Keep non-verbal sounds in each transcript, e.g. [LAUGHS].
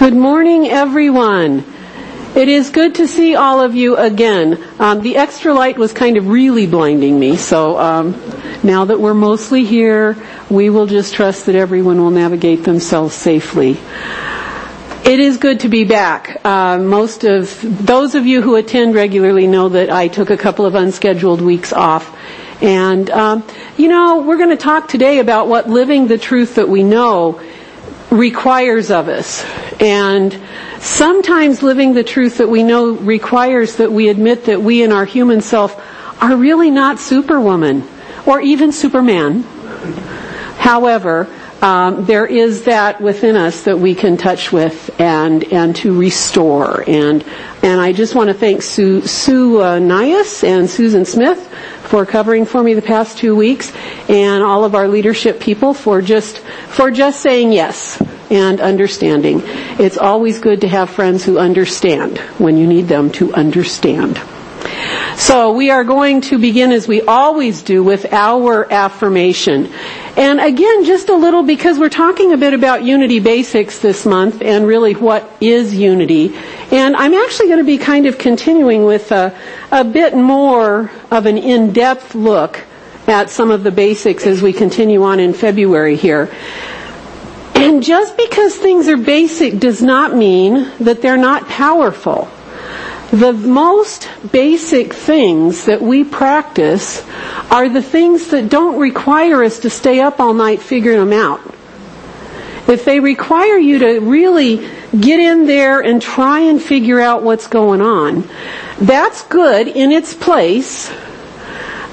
Good morning, everyone. It is good to see all of you again. Um, the extra light was kind of really blinding me, so um, now that we're mostly here, we will just trust that everyone will navigate themselves safely. It is good to be back. Uh, most of those of you who attend regularly know that I took a couple of unscheduled weeks off. And, um, you know, we're going to talk today about what living the truth that we know requires of us. And sometimes living the truth that we know requires that we admit that we in our human self are really not superwoman or even superman. However, um, there is that within us that we can touch with and and to restore and and I just want to thank Sue Sue uh, Nias and Susan Smith for covering for me the past two weeks and all of our leadership people for just for just saying yes and understanding. It's always good to have friends who understand when you need them to understand. So we are going to begin as we always do with our affirmation. And again, just a little because we're talking a bit about unity basics this month and really what is unity. And I'm actually going to be kind of continuing with a, a bit more of an in-depth look at some of the basics as we continue on in February here. And just because things are basic does not mean that they're not powerful. The most basic things that we practice are the things that don't require us to stay up all night figuring them out. If they require you to really get in there and try and figure out what's going on, that's good in its place,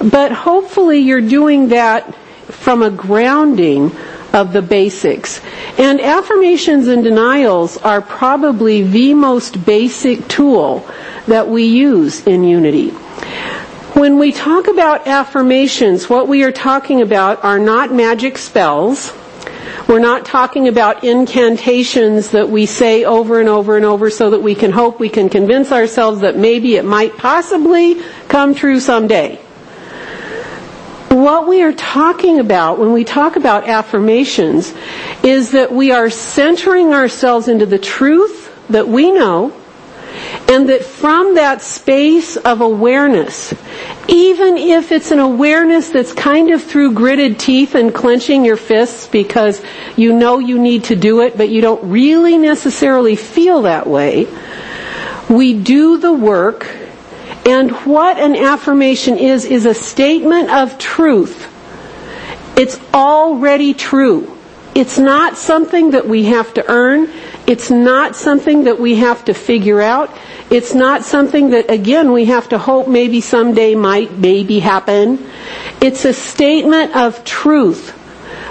but hopefully you're doing that from a grounding of the basics. And affirmations and denials are probably the most basic tool that we use in unity. When we talk about affirmations, what we are talking about are not magic spells. We're not talking about incantations that we say over and over and over so that we can hope we can convince ourselves that maybe it might possibly come true someday. What we are talking about when we talk about affirmations is that we are centering ourselves into the truth that we know and that from that space of awareness, even if it's an awareness that's kind of through gritted teeth and clenching your fists because you know you need to do it, but you don't really necessarily feel that way, we do the work and what an affirmation is, is a statement of truth. It's already true. It's not something that we have to earn. It's not something that we have to figure out. It's not something that, again, we have to hope maybe someday might maybe happen. It's a statement of truth.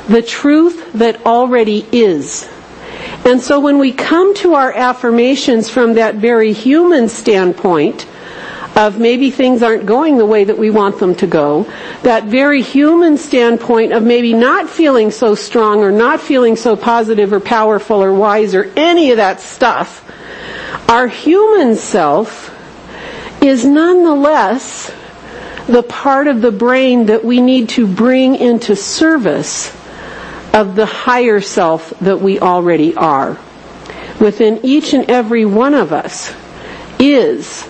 The truth that already is. And so when we come to our affirmations from that very human standpoint, of maybe things aren't going the way that we want them to go, that very human standpoint of maybe not feeling so strong or not feeling so positive or powerful or wise or any of that stuff, our human self is nonetheless the part of the brain that we need to bring into service of the higher self that we already are. Within each and every one of us is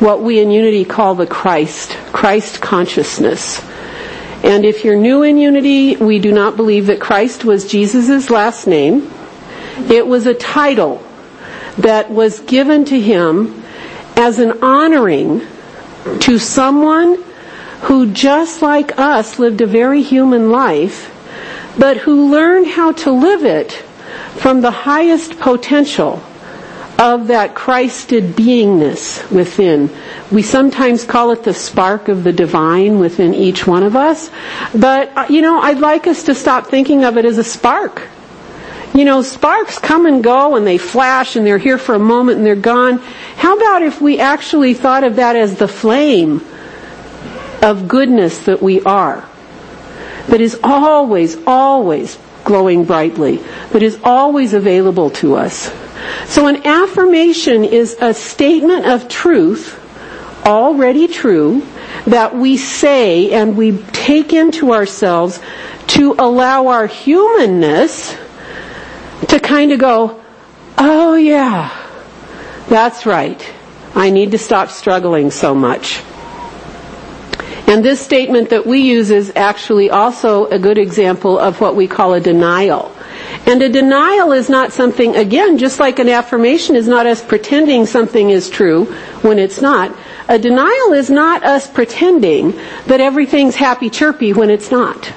what we in Unity call the Christ, Christ consciousness. And if you're new in Unity, we do not believe that Christ was Jesus' last name. It was a title that was given to him as an honoring to someone who just like us lived a very human life, but who learned how to live it from the highest potential of that Christed beingness within. We sometimes call it the spark of the divine within each one of us. But, uh, you know, I'd like us to stop thinking of it as a spark. You know, sparks come and go and they flash and they're here for a moment and they're gone. How about if we actually thought of that as the flame of goodness that we are? That is always, always glowing brightly. That is always available to us. So an affirmation is a statement of truth, already true, that we say and we take into ourselves to allow our humanness to kind of go, oh yeah, that's right. I need to stop struggling so much. And this statement that we use is actually also a good example of what we call a denial. And a denial is not something, again, just like an affirmation is not us pretending something is true when it's not. A denial is not us pretending that everything's happy chirpy when it's not.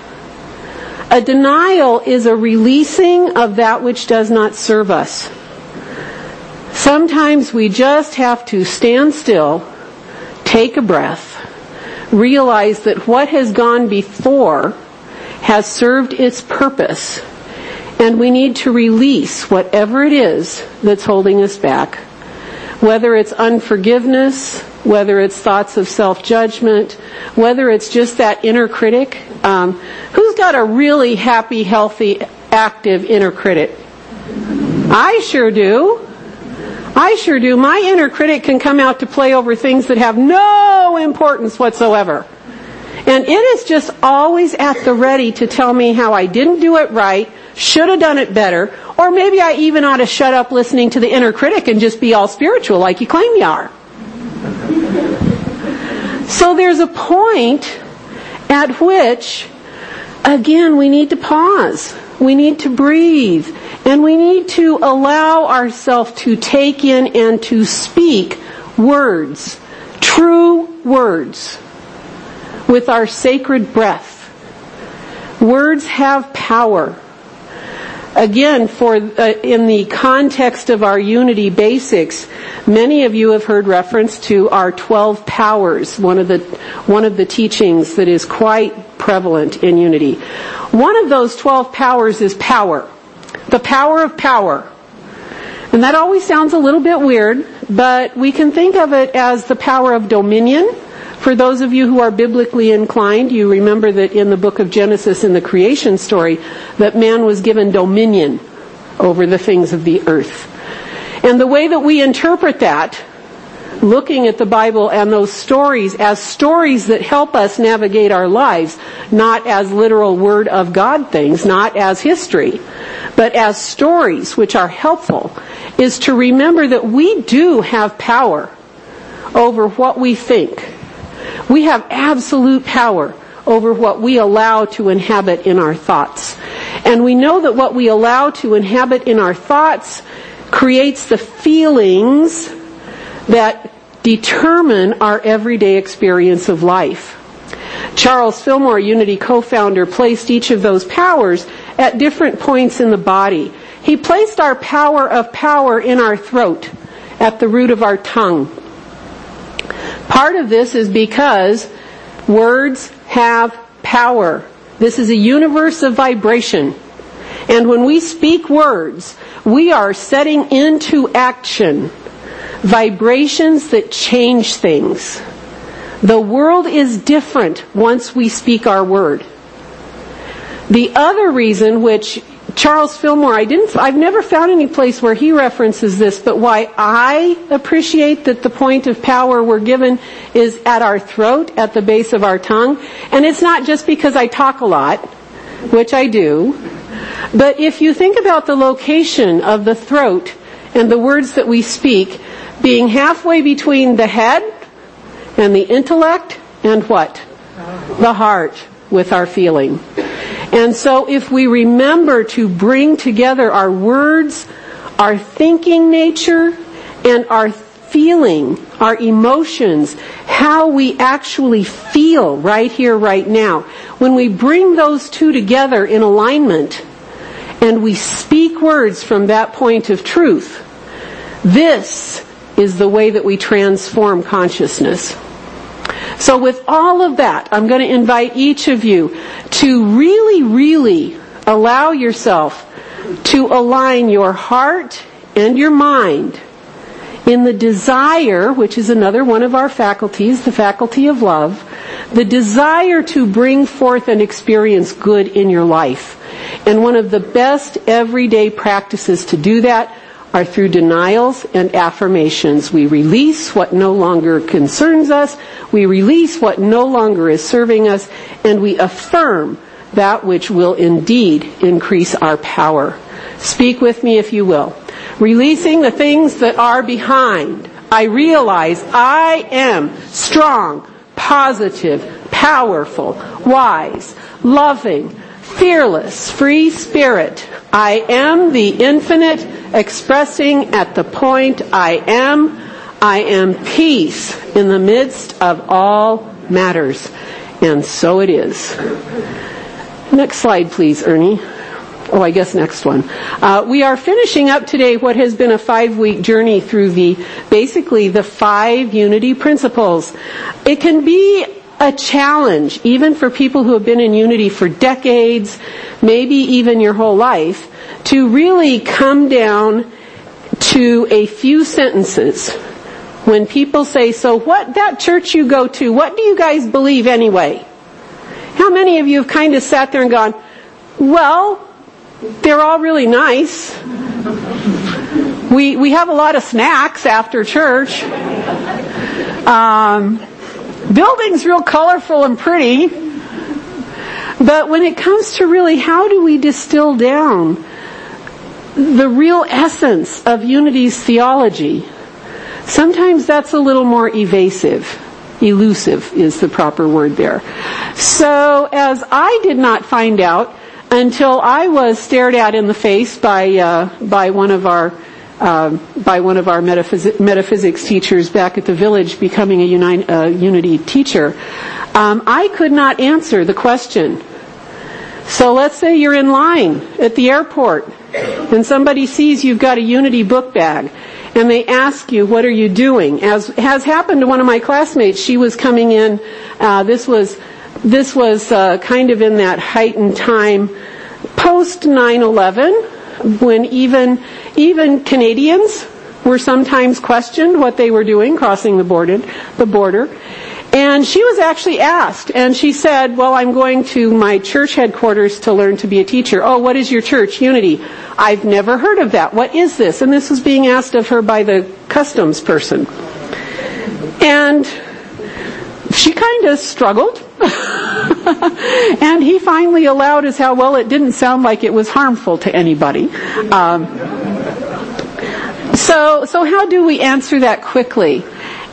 A denial is a releasing of that which does not serve us. Sometimes we just have to stand still, take a breath, realize that what has gone before has served its purpose, and we need to release whatever it is that's holding us back. Whether it's unforgiveness, whether it's thoughts of self-judgment, whether it's just that inner critic. Um, who's got a really happy, healthy, active inner critic? I sure do. I sure do. My inner critic can come out to play over things that have no importance whatsoever. And it is just always at the ready to tell me how I didn't do it right, should have done it better, or maybe I even ought to shut up listening to the inner critic and just be all spiritual like you claim you are. So there's a point at which, again, we need to pause. We need to breathe. And we need to allow ourselves to take in and to speak words, true words, with our sacred breath. Words have power. Again, for uh, in the context of our unity basics, many of you have heard reference to our 12 powers, one of the one of the teachings that is quite prevalent in unity. One of those 12 powers is power. The power of power. And that always sounds a little bit weird, but we can think of it as the power of dominion, for those of you who are biblically inclined, you remember that in the book of Genesis in the creation story, that man was given dominion over the things of the earth. And the way that we interpret that, looking at the Bible and those stories as stories that help us navigate our lives, not as literal word of God things, not as history, but as stories which are helpful, is to remember that we do have power over what we think we have absolute power over what we allow to inhabit in our thoughts. And we know that what we allow to inhabit in our thoughts creates the feelings that determine our everyday experience of life. Charles Fillmore, Unity co-founder, placed each of those powers at different points in the body. He placed our power of power in our throat, at the root of our tongue. Part of this is because words have power. This is a universe of vibration. And when we speak words, we are setting into action vibrations that change things. The world is different once we speak our word. The other reason, which Charles Fillmore, I didn't, I've never found any place where he references this, but why I appreciate that the point of power we're given is at our throat, at the base of our tongue. And it's not just because I talk a lot, which I do, but if you think about the location of the throat and the words that we speak being halfway between the head and the intellect and what? The heart with our feeling. And so if we remember to bring together our words, our thinking nature, and our feeling, our emotions, how we actually feel right here, right now. When we bring those two together in alignment and we speak words from that point of truth, this is the way that we transform consciousness. So with all of that, I'm going to invite each of you to really, really allow yourself to align your heart and your mind in the desire, which is another one of our faculties, the faculty of love, the desire to bring forth and experience good in your life. And one of the best everyday practices to do that are through denials and affirmations. We release what no longer concerns us, we release what no longer is serving us, and we affirm that which will indeed increase our power. Speak with me if you will. Releasing the things that are behind. I realize I am strong, positive, powerful, wise, loving, fearless, free spirit. I am the infinite expressing at the point I am. I am peace in the midst of all matters. And so it is. Next slide, please, Ernie. Oh, I guess next one. Uh, we are finishing up today what has been a five-week journey through the, basically the five unity principles. It can be a challenge, even for people who have been in unity for decades, maybe even your whole life, to really come down to a few sentences when people say, so what, that church you go to, what do you guys believe anyway? How many of you have kind of sat there and gone, well, they're all really nice. We, we have a lot of snacks after church. Um, building's real colorful and pretty. But when it comes to really how do we distill down the real essence of Unity's theology, sometimes that's a little more evasive. Elusive is the proper word there. So as I did not find out until I was stared at in the face by, uh, by one of our uh, by one of our metaphys- metaphysics teachers back at the village becoming a uni- uh, unity teacher, um, I could not answer the question. So let's say you're in line at the airport and somebody sees you've got a unity book bag and they ask you, what are you doing? As has happened to one of my classmates, she was coming in, uh, this was, this was uh, kind of in that heightened time post 9-11 when even even Canadians were sometimes questioned what they were doing crossing the border, the border. And she was actually asked, and she said, well, I'm going to my church headquarters to learn to be a teacher. Oh, what is your church? Unity. I've never heard of that. What is this? And this was being asked of her by the customs person. And she kind of struggled. [LAUGHS] [LAUGHS] and he finally allowed us how well it didn't sound like it was harmful to anybody. Um, so, so how do we answer that quickly?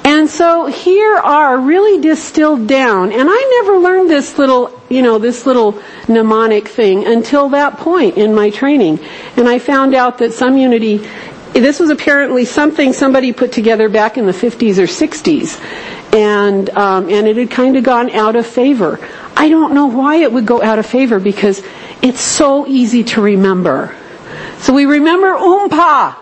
And so here are really distilled down, and I never learned this little, you know, this little mnemonic thing until that point in my training. And I found out that some unity, this was apparently something somebody put together back in the 50s or 60s. And, um, and it had kind of gone out of favor. I don't know why it would go out of favor because it's so easy to remember. So we remember Oompa.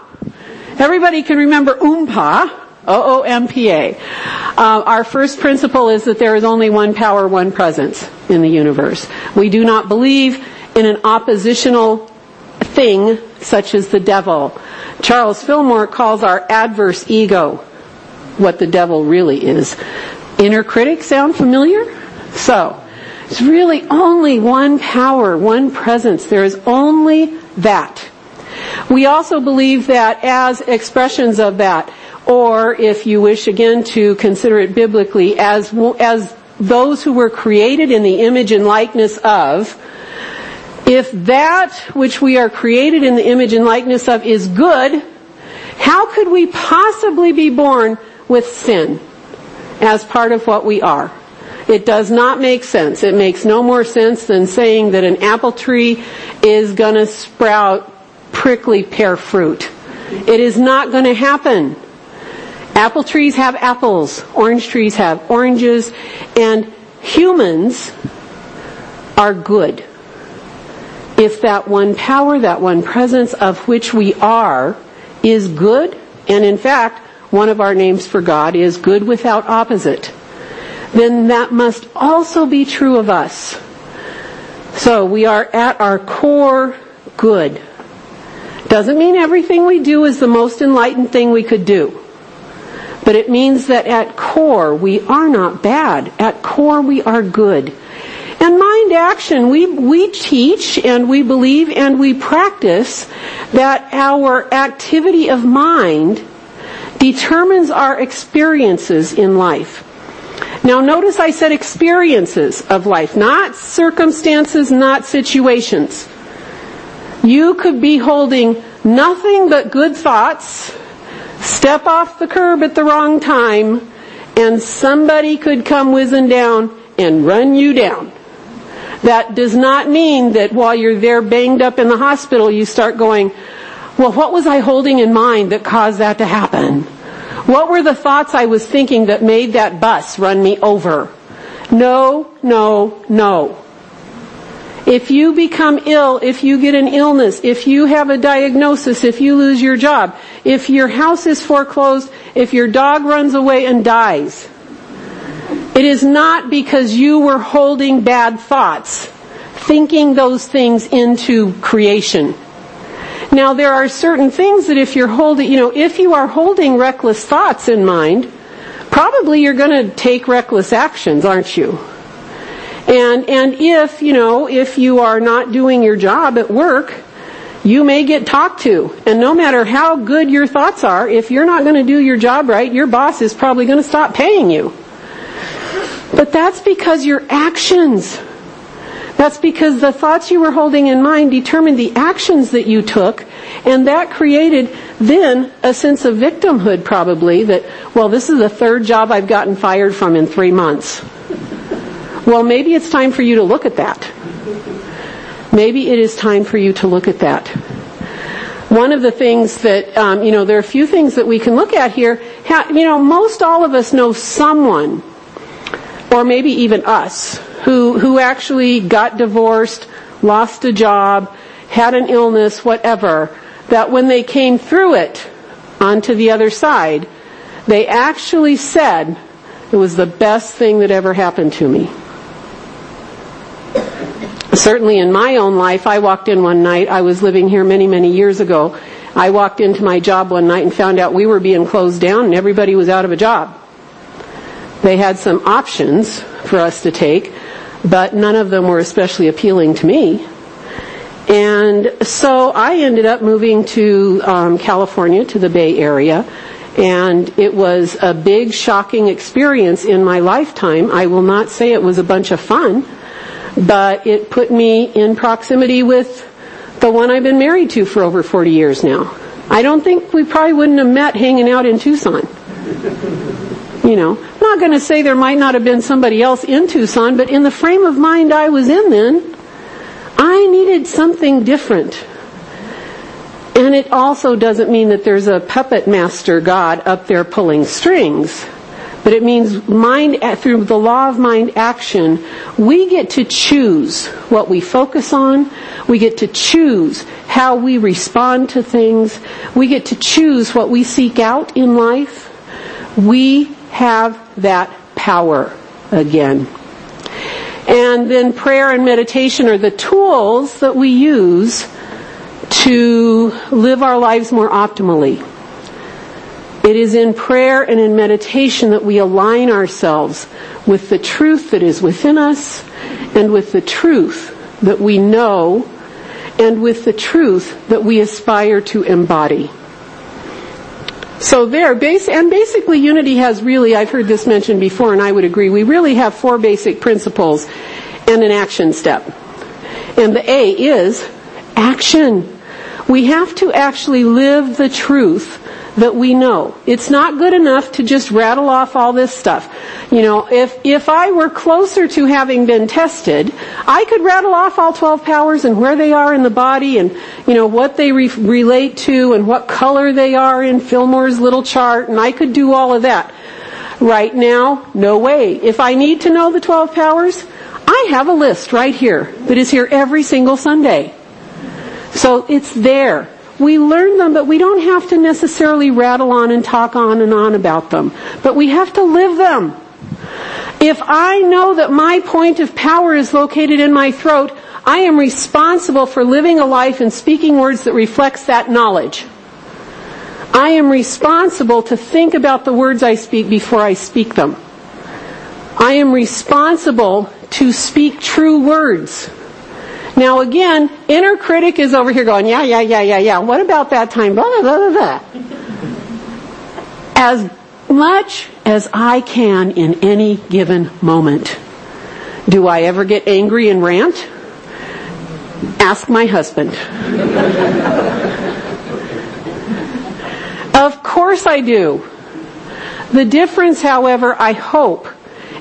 Everybody can remember Oompa, O-O-M-P-A. Uh, our first principle is that there is only one power, one presence in the universe. We do not believe in an oppositional thing such as the devil. Charles Fillmore calls our adverse ego what the devil really is. Inner critic sound familiar? So, it's really only one power, one presence. There is only that. We also believe that as expressions of that, or if you wish again to consider it biblically, as, as those who were created in the image and likeness of, if that which we are created in the image and likeness of is good, how could we possibly be born with sin as part of what we are? It does not make sense. It makes no more sense than saying that an apple tree is gonna sprout prickly pear fruit. It is not going to happen. Apple trees have apples, orange trees have oranges, and humans are good. If that one power, that one presence of which we are, is good, and in fact, one of our names for God is good without opposite, then that must also be true of us. So we are at our core good. Doesn't mean everything we do is the most enlightened thing we could do. But it means that at core we are not bad. At core we are good. And mind action, we, we teach and we believe and we practice that our activity of mind determines our experiences in life. Now notice I said experiences of life, not circumstances, not situations. You could be holding nothing but good thoughts, step off the curb at the wrong time, and somebody could come whizzing down and run you down. That does not mean that while you're there banged up in the hospital, you start going, well, what was I holding in mind that caused that to happen? What were the thoughts I was thinking that made that bus run me over? No, no, no. If you become ill, if you get an illness, if you have a diagnosis, if you lose your job, if your house is foreclosed, if your dog runs away and dies, it is not because you were holding bad thoughts, thinking those things into creation. Now there are certain things that if you're holding, you know, if you are holding reckless thoughts in mind, probably you're going to take reckless actions, aren't you? And, and if, you know, if you are not doing your job at work, you may get talked to. And no matter how good your thoughts are, if you're not going to do your job right, your boss is probably going to stop paying you. But that's because your actions, that's because the thoughts you were holding in mind determined the actions that you took, and that created then a sense of victimhood probably that, well, this is the third job I've gotten fired from in three months. Well, maybe it's time for you to look at that. Maybe it is time for you to look at that. One of the things that, um, you know, there are a few things that we can look at here. you know, most all of us know someone, or maybe even us, who, who actually got divorced, lost a job, had an illness, whatever, that when they came through it onto the other side, they actually said, it was the best thing that ever happened to me. Certainly in my own life, I walked in one night, I was living here many, many years ago. I walked into my job one night and found out we were being closed down and everybody was out of a job. They had some options for us to take, but none of them were especially appealing to me. And so I ended up moving to um, California, to the Bay Area, and it was a big, shocking experience in my lifetime. I will not say it was a bunch of fun but it put me in proximity with the one I've been married to for over 40 years now. I don't think we probably wouldn't have met hanging out in Tucson. You know, I'm not going to say there might not have been somebody else in Tucson, but in the frame of mind I was in then, I needed something different. And it also doesn't mean that there's a puppet master God up there pulling strings. But it means mind, through the law of mind action, we get to choose what we focus on. We get to choose how we respond to things. We get to choose what we seek out in life. We have that power again. And then prayer and meditation are the tools that we use to live our lives more optimally. It is in prayer and in meditation that we align ourselves with the truth that is within us and with the truth that we know and with the truth that we aspire to embody. So there, base, and basically unity has really, I've heard this mentioned before and I would agree, we really have four basic principles and an action step. And the A is action. We have to actually live the truth that we know. It's not good enough to just rattle off all this stuff. You know, if, if I were closer to having been tested, I could rattle off all 12 powers and where they are in the body and, you know, what they re- relate to and what color they are in Fillmore's little chart and I could do all of that. Right now, no way. If I need to know the 12 powers, I have a list right here that is here every single Sunday. So it's there. We learn them, but we don't have to necessarily rattle on and talk on and on about them. But we have to live them. If I know that my point of power is located in my throat, I am responsible for living a life and speaking words that reflects that knowledge. I am responsible to think about the words I speak before I speak them. I am responsible to speak true words. Now again, inner critic is over here going, yeah, yeah, yeah, yeah, yeah. What about that time? Blah, blah, blah, blah. As much as I can in any given moment. Do I ever get angry and rant? Ask my husband. of course I do. The difference, however, I hope,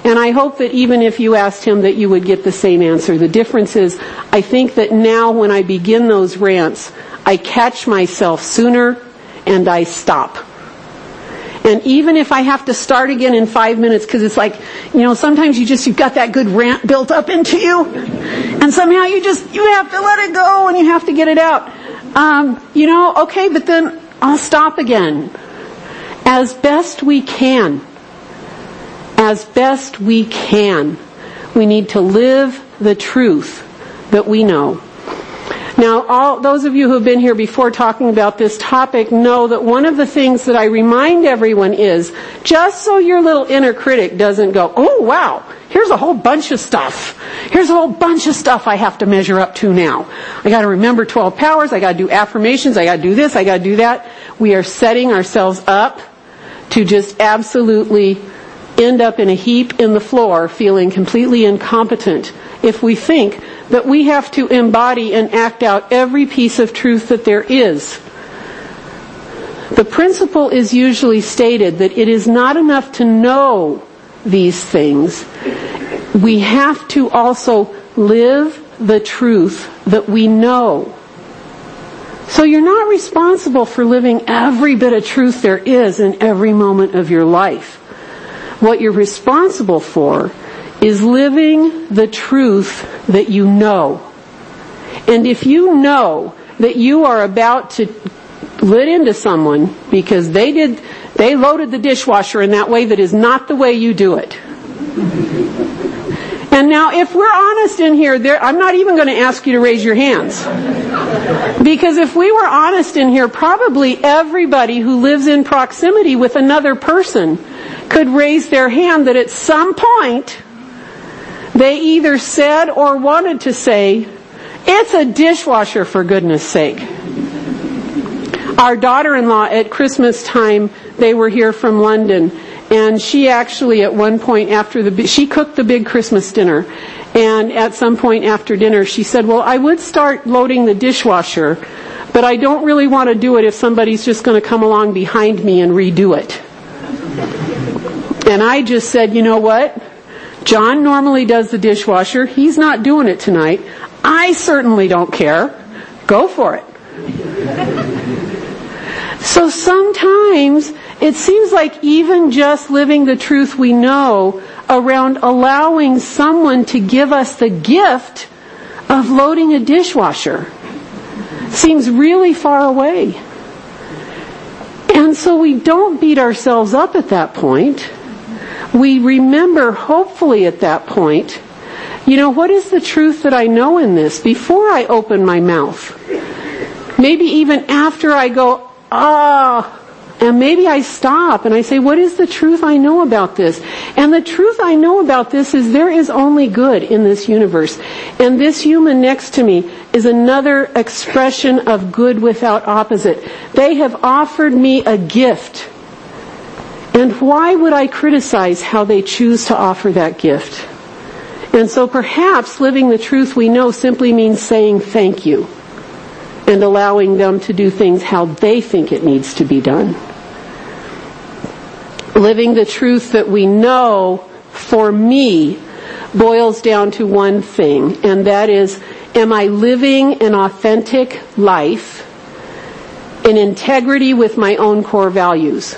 and I hope that even if you asked him that you would get the same answer. The difference is, I think that now when I begin those rants, I catch myself sooner and I stop. And even if I have to start again in five minutes, because it's like, you know, sometimes you just, you've got that good rant built up into you, and somehow you just, you have to let it go and you have to get it out. Um, you know, okay, but then I'll stop again. As best we can. As best we can. We need to live the truth that we know. Now, all those of you who have been here before talking about this topic know that one of the things that I remind everyone is just so your little inner critic doesn't go, oh wow, here's a whole bunch of stuff. Here's a whole bunch of stuff I have to measure up to now. I gotta remember 12 powers, I gotta do affirmations, I gotta do this, I gotta do that. We are setting ourselves up to just absolutely end up in a heap in the floor feeling completely incompetent if we think that we have to embody and act out every piece of truth that there is. The principle is usually stated that it is not enough to know these things. We have to also live the truth that we know. So you're not responsible for living every bit of truth there is in every moment of your life. What you're responsible for is living the truth that you know. And if you know that you are about to lit into someone because they did, they loaded the dishwasher in that way that is not the way you do it. And now, if we're honest in here, there, I'm not even going to ask you to raise your hands. Because if we were honest in here, probably everybody who lives in proximity with another person could raise their hand that at some point they either said or wanted to say, it's a dishwasher for goodness sake. Our daughter-in-law at Christmas time, they were here from London and she actually at one point after the, she cooked the big Christmas dinner and at some point after dinner she said, well I would start loading the dishwasher but I don't really want to do it if somebody's just going to come along behind me and redo it. And I just said, you know what? John normally does the dishwasher. He's not doing it tonight. I certainly don't care. Go for it. so sometimes it seems like even just living the truth we know around allowing someone to give us the gift of loading a dishwasher seems really far away. And so we don't beat ourselves up at that point we remember, hopefully at that point, you know, what is the truth that I know in this before I open my mouth? Maybe even after I go, ah, and maybe I stop and I say, what is the truth I know about this? And the truth I know about this is there is only good in this universe. And this human next to me is another expression of good without opposite. They have offered me a gift and why would I criticize how they choose to offer that gift? And so perhaps living the truth we know simply means saying thank you and allowing them to do things how they think it needs to be done. Living the truth that we know for me boils down to one thing, and that is, am I living an authentic life in integrity with my own core values?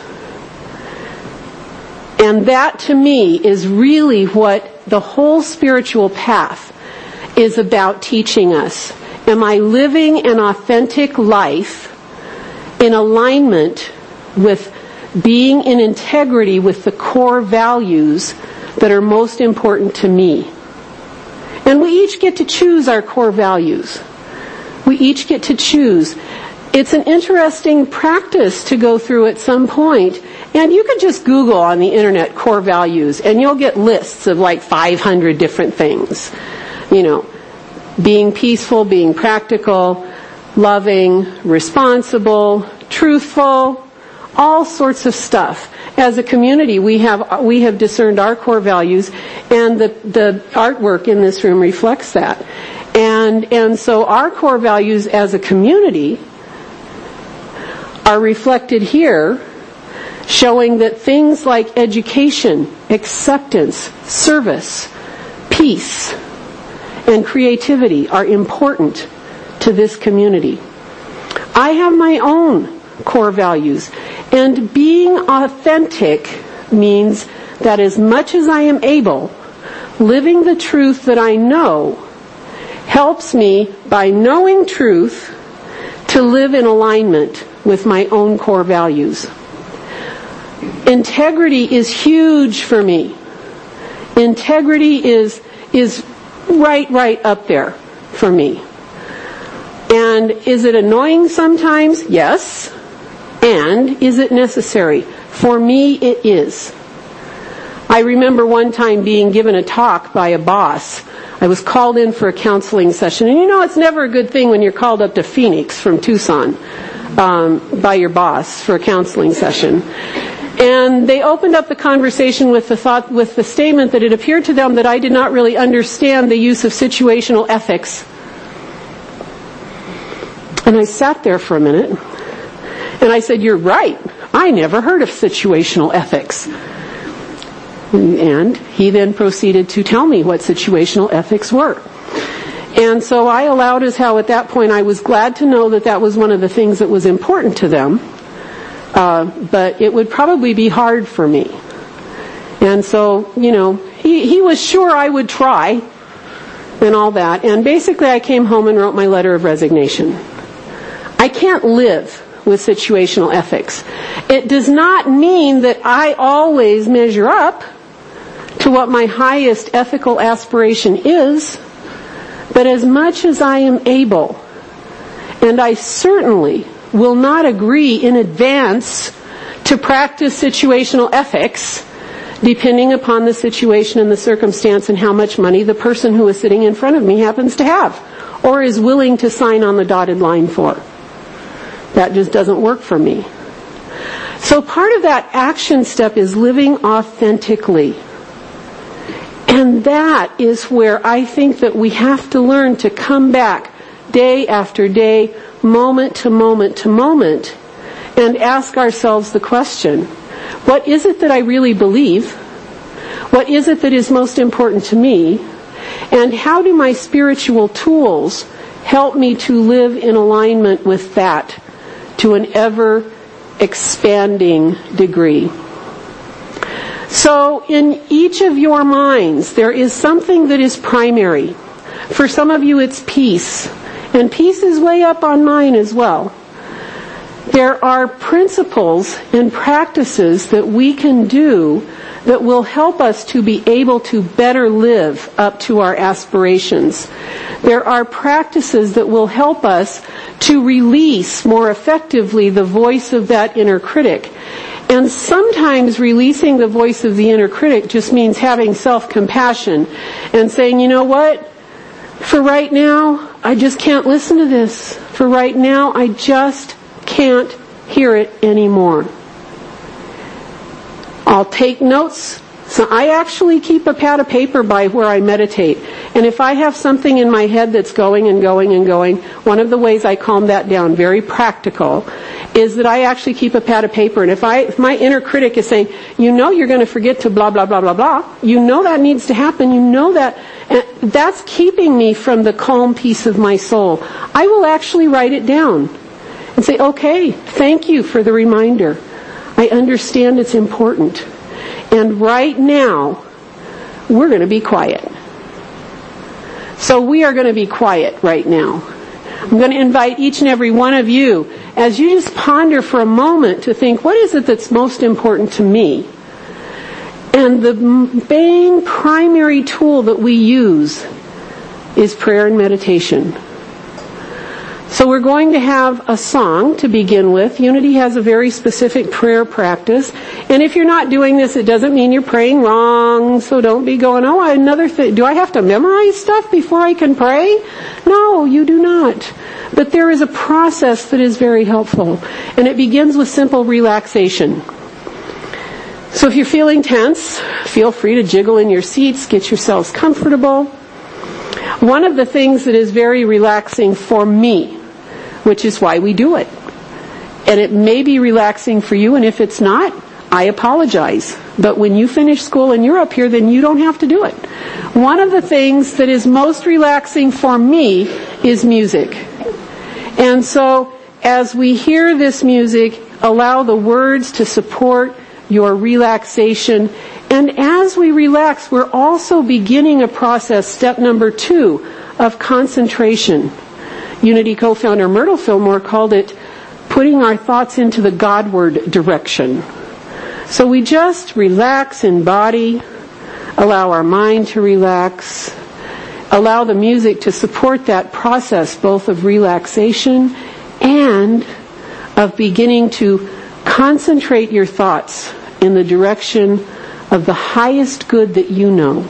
And that to me is really what the whole spiritual path is about teaching us. Am I living an authentic life in alignment with being in integrity with the core values that are most important to me? And we each get to choose our core values. We each get to choose. It's an interesting practice to go through at some point and you can just Google on the internet core values and you'll get lists of like 500 different things. You know, being peaceful, being practical, loving, responsible, truthful, all sorts of stuff. As a community, we have, we have discerned our core values and the, the artwork in this room reflects that. And, and so our core values as a community are reflected here, showing that things like education, acceptance, service, peace, and creativity are important to this community. I have my own core values, and being authentic means that as much as I am able, living the truth that I know helps me by knowing truth to live in alignment with my own core values. Integrity is huge for me. Integrity is, is right, right up there for me. And is it annoying sometimes? Yes. And is it necessary? For me, it is. I remember one time being given a talk by a boss. I was called in for a counseling session. And you know, it's never a good thing when you're called up to Phoenix from Tucson um, by your boss for a counseling session. And they opened up the conversation with the thought, with the statement that it appeared to them that I did not really understand the use of situational ethics. And I sat there for a minute, and I said, "You're right. I never heard of situational ethics." And he then proceeded to tell me what situational ethics were. And so I allowed as how at that point I was glad to know that that was one of the things that was important to them uh, but it would probably be hard for me. And so, you know, he, he was sure I would try and all that. And basically I came home and wrote my letter of resignation. I can't live with situational ethics. It does not mean that I always measure up to what my highest ethical aspiration is, but as much as I am able, and I certainly will not agree in advance to practice situational ethics depending upon the situation and the circumstance and how much money the person who is sitting in front of me happens to have or is willing to sign on the dotted line for. That just doesn't work for me. So part of that action step is living authentically. And that is where I think that we have to learn to come back day after day moment to moment to moment and ask ourselves the question, what is it that I really believe? What is it that is most important to me? And how do my spiritual tools help me to live in alignment with that to an ever expanding degree? So in each of your minds, there is something that is primary. For some of you, it's peace. And peace is way up on mine as well. There are principles and practices that we can do that will help us to be able to better live up to our aspirations. There are practices that will help us to release more effectively the voice of that inner critic. And sometimes releasing the voice of the inner critic just means having self-compassion and saying, you know what? For right now, I just can't listen to this. For right now, I just can't hear it anymore. I'll take notes. So I actually keep a pad of paper by where I meditate. And if I have something in my head that's going and going and going, one of the ways I calm that down, very practical, is that I actually keep a pad of paper. And if I, if my inner critic is saying, you know you're going to forget to blah, blah, blah, blah, blah, you know that needs to happen, you know that, that's keeping me from the calm peace of my soul. I will actually write it down and say, okay, thank you for the reminder. I understand it's important. And right now, we're going to be quiet. So we are going to be quiet right now. I'm going to invite each and every one of you, as you just ponder for a moment to think, what is it that's most important to me? And the main primary tool that we use is prayer and meditation. So we're going to have a song to begin with. Unity has a very specific prayer practice. And if you're not doing this, it doesn't mean you're praying wrong. So don't be going, oh, another thing. Do I have to memorize stuff before I can pray? No, you do not. But there is a process that is very helpful. And it begins with simple relaxation. So if you're feeling tense, feel free to jiggle in your seats, get yourselves comfortable. One of the things that is very relaxing for me, which is why we do it, and it may be relaxing for you, and if it's not, I apologize. But when you finish school and you're up here, then you don't have to do it. One of the things that is most relaxing for me is music. And so, as we hear this music, allow the words to support your relaxation. And as we relax, we're also beginning a process, step number two, of concentration. Unity co-founder Myrtle Fillmore called it putting our thoughts into the Godward direction. So we just relax in body, allow our mind to relax, allow the music to support that process both of relaxation and of beginning to concentrate your thoughts in the direction of the highest good that you know.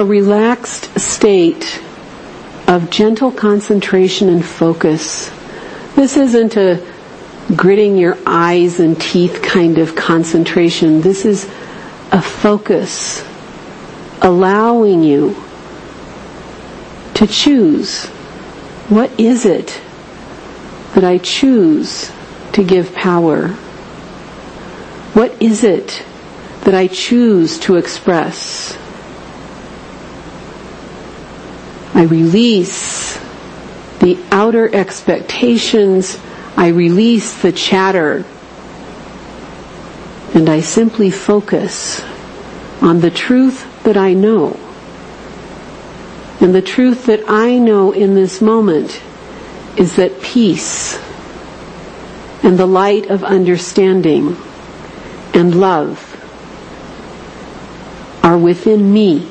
A relaxed state of gentle concentration and focus. This isn't a gritting your eyes and teeth kind of concentration. This is a focus allowing you to choose. What is it that I choose to give power? What is it that I choose to express? I release the outer expectations. I release the chatter. And I simply focus on the truth that I know. And the truth that I know in this moment is that peace and the light of understanding and love are within me,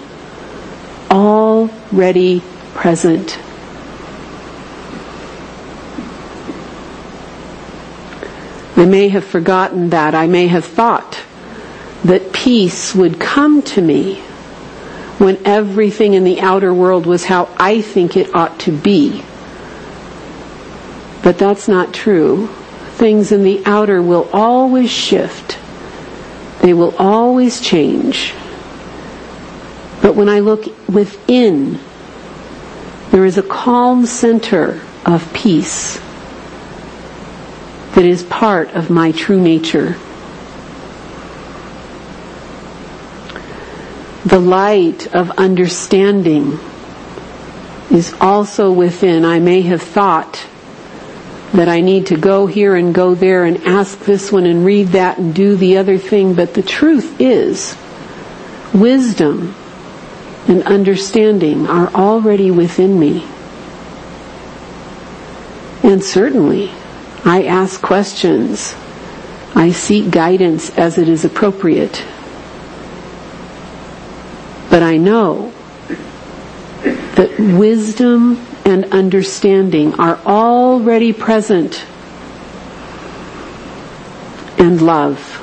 already present. I may have forgotten that. I may have thought that peace would come to me when everything in the outer world was how I think it ought to be. But that's not true. Things in the outer will always shift. They will always change. But when I look within, there is a calm center of peace that is part of my true nature. The light of understanding is also within. I may have thought that I need to go here and go there and ask this one and read that and do the other thing, but the truth is, wisdom and understanding are already within me. And certainly, I ask questions. I seek guidance as it is appropriate. But I know that wisdom and understanding are already present and love.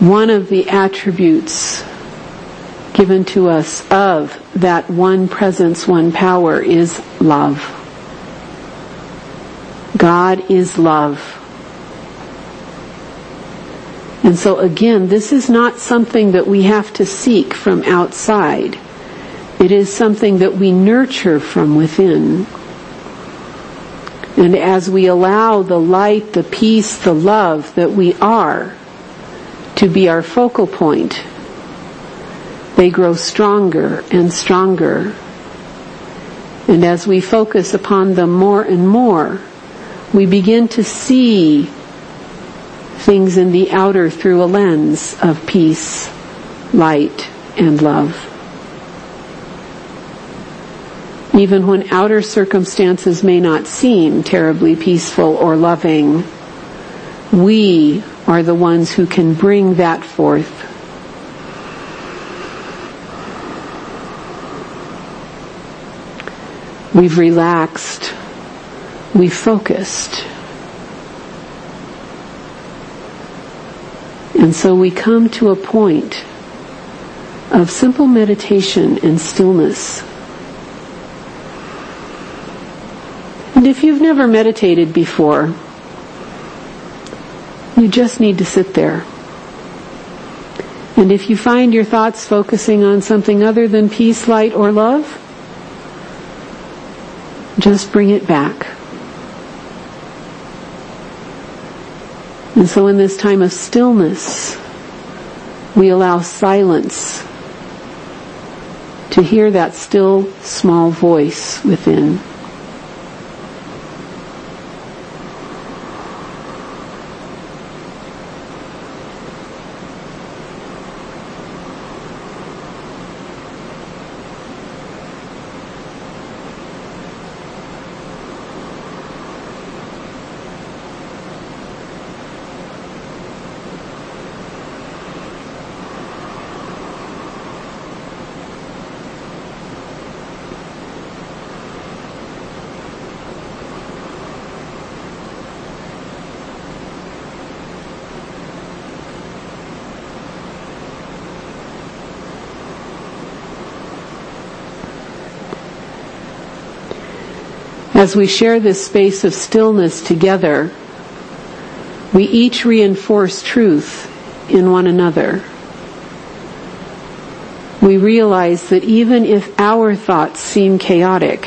One of the attributes given to us of that one presence, one power is love. God is love. And so again, this is not something that we have to seek from outside. It is something that we nurture from within. And as we allow the light, the peace, the love that we are to be our focal point, they grow stronger and stronger. And as we focus upon them more and more, we begin to see things in the outer through a lens of peace, light, and love. Even when outer circumstances may not seem terribly peaceful or loving, we are the ones who can bring that forth We've relaxed. We've focused. And so we come to a point of simple meditation and stillness. And if you've never meditated before, you just need to sit there. And if you find your thoughts focusing on something other than peace, light, or love, just bring it back. And so in this time of stillness, we allow silence to hear that still small voice within. As we share this space of stillness together, we each reinforce truth in one another. We realize that even if our thoughts seem chaotic,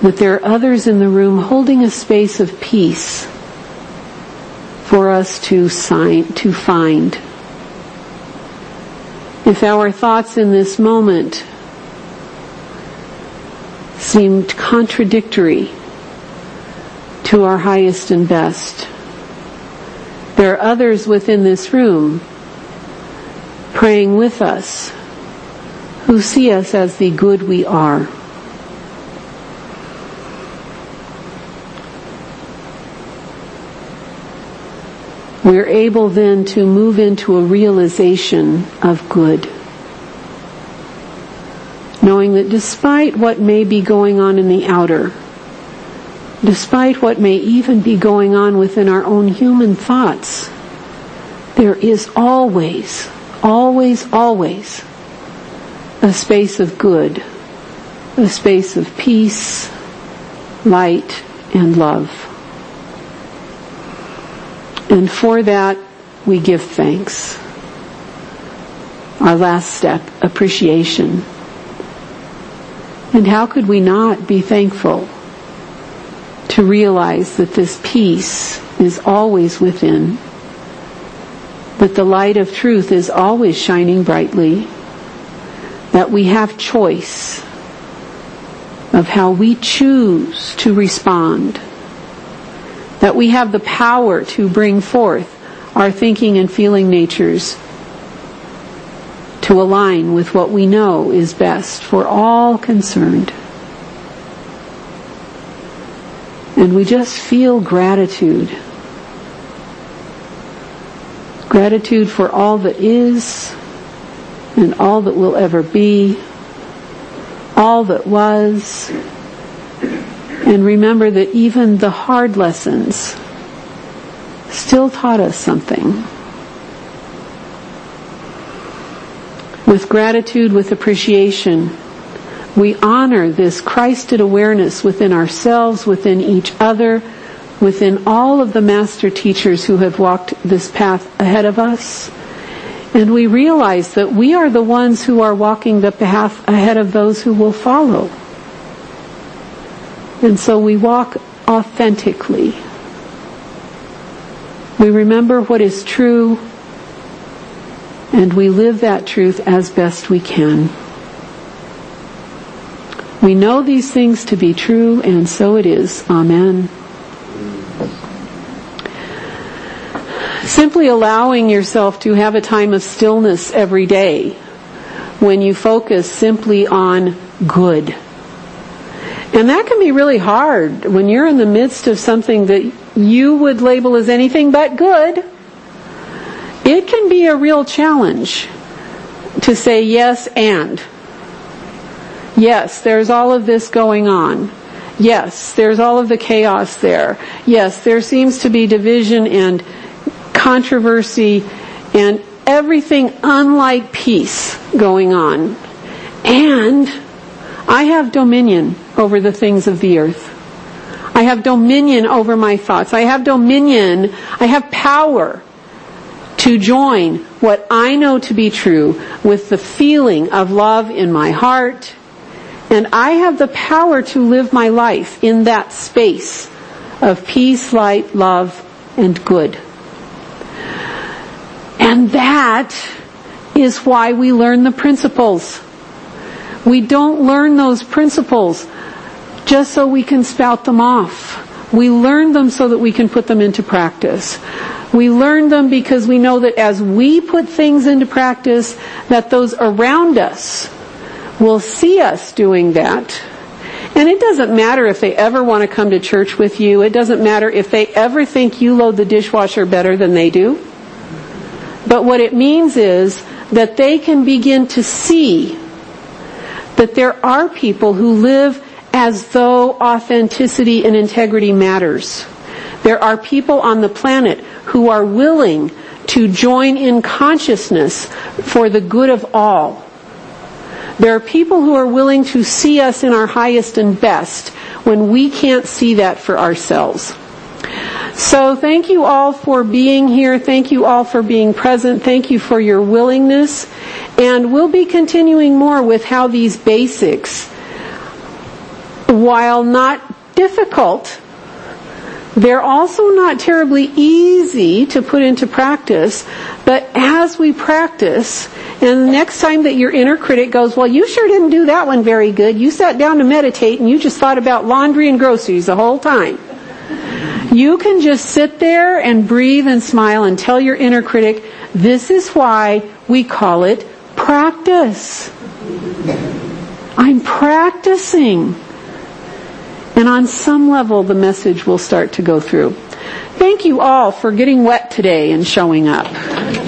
that there are others in the room holding a space of peace for us to sign, to find. If our thoughts in this moment seemed contradictory to our highest and best, there are others within this room praying with us who see us as the good we are. we're able then to move into a realization of good. That despite what may be going on in the outer, despite what may even be going on within our own human thoughts, there is always, always, always a space of good, a space of peace, light, and love. And for that, we give thanks. Our last step, appreciation. And how could we not be thankful to realize that this peace is always within, that the light of truth is always shining brightly, that we have choice of how we choose to respond that we have the power to bring forth our thinking and feeling natures to align with what we know is best for all concerned. And we just feel gratitude. Gratitude for all that is and all that will ever be, all that was, and remember that even the hard lessons still taught us something. With gratitude, with appreciation, we honor this Christed awareness within ourselves, within each other, within all of the master teachers who have walked this path ahead of us. And we realize that we are the ones who are walking the path ahead of those who will follow. And so we walk authentically. We remember what is true and we live that truth as best we can. We know these things to be true and so it is. Amen. Simply allowing yourself to have a time of stillness every day when you focus simply on good and that can be really hard when you're in the midst of something that you would label as anything but good. It can be a real challenge to say yes and. Yes, there's all of this going on. Yes, there's all of the chaos there. Yes, there seems to be division and controversy and everything unlike peace going on. And I have dominion over the things of the earth. I have dominion over my thoughts. I have dominion. I have power to join what I know to be true with the feeling of love in my heart. And I have the power to live my life in that space of peace, light, love, and good. And that is why we learn the principles. We don't learn those principles just so we can spout them off. We learn them so that we can put them into practice. We learn them because we know that as we put things into practice, that those around us will see us doing that. And it doesn't matter if they ever want to come to church with you. It doesn't matter if they ever think you load the dishwasher better than they do. But what it means is that they can begin to see that there are people who live as though authenticity and integrity matters. There are people on the planet who are willing to join in consciousness for the good of all. There are people who are willing to see us in our highest and best when we can't see that for ourselves. So thank you all for being here. Thank you all for being present. Thank you for your willingness. And we'll be continuing more with how these basics, while not difficult, they're also not terribly easy to put into practice, but as we practice, and the next time that your inner critic goes, well, you sure didn't do that one very good. You sat down to meditate and you just thought about laundry and groceries the whole time. You can just sit there and breathe and smile and tell your inner critic, this is why we call it practice. I'm practicing. And on some level, the message will start to go through. Thank you all for getting wet today and showing up.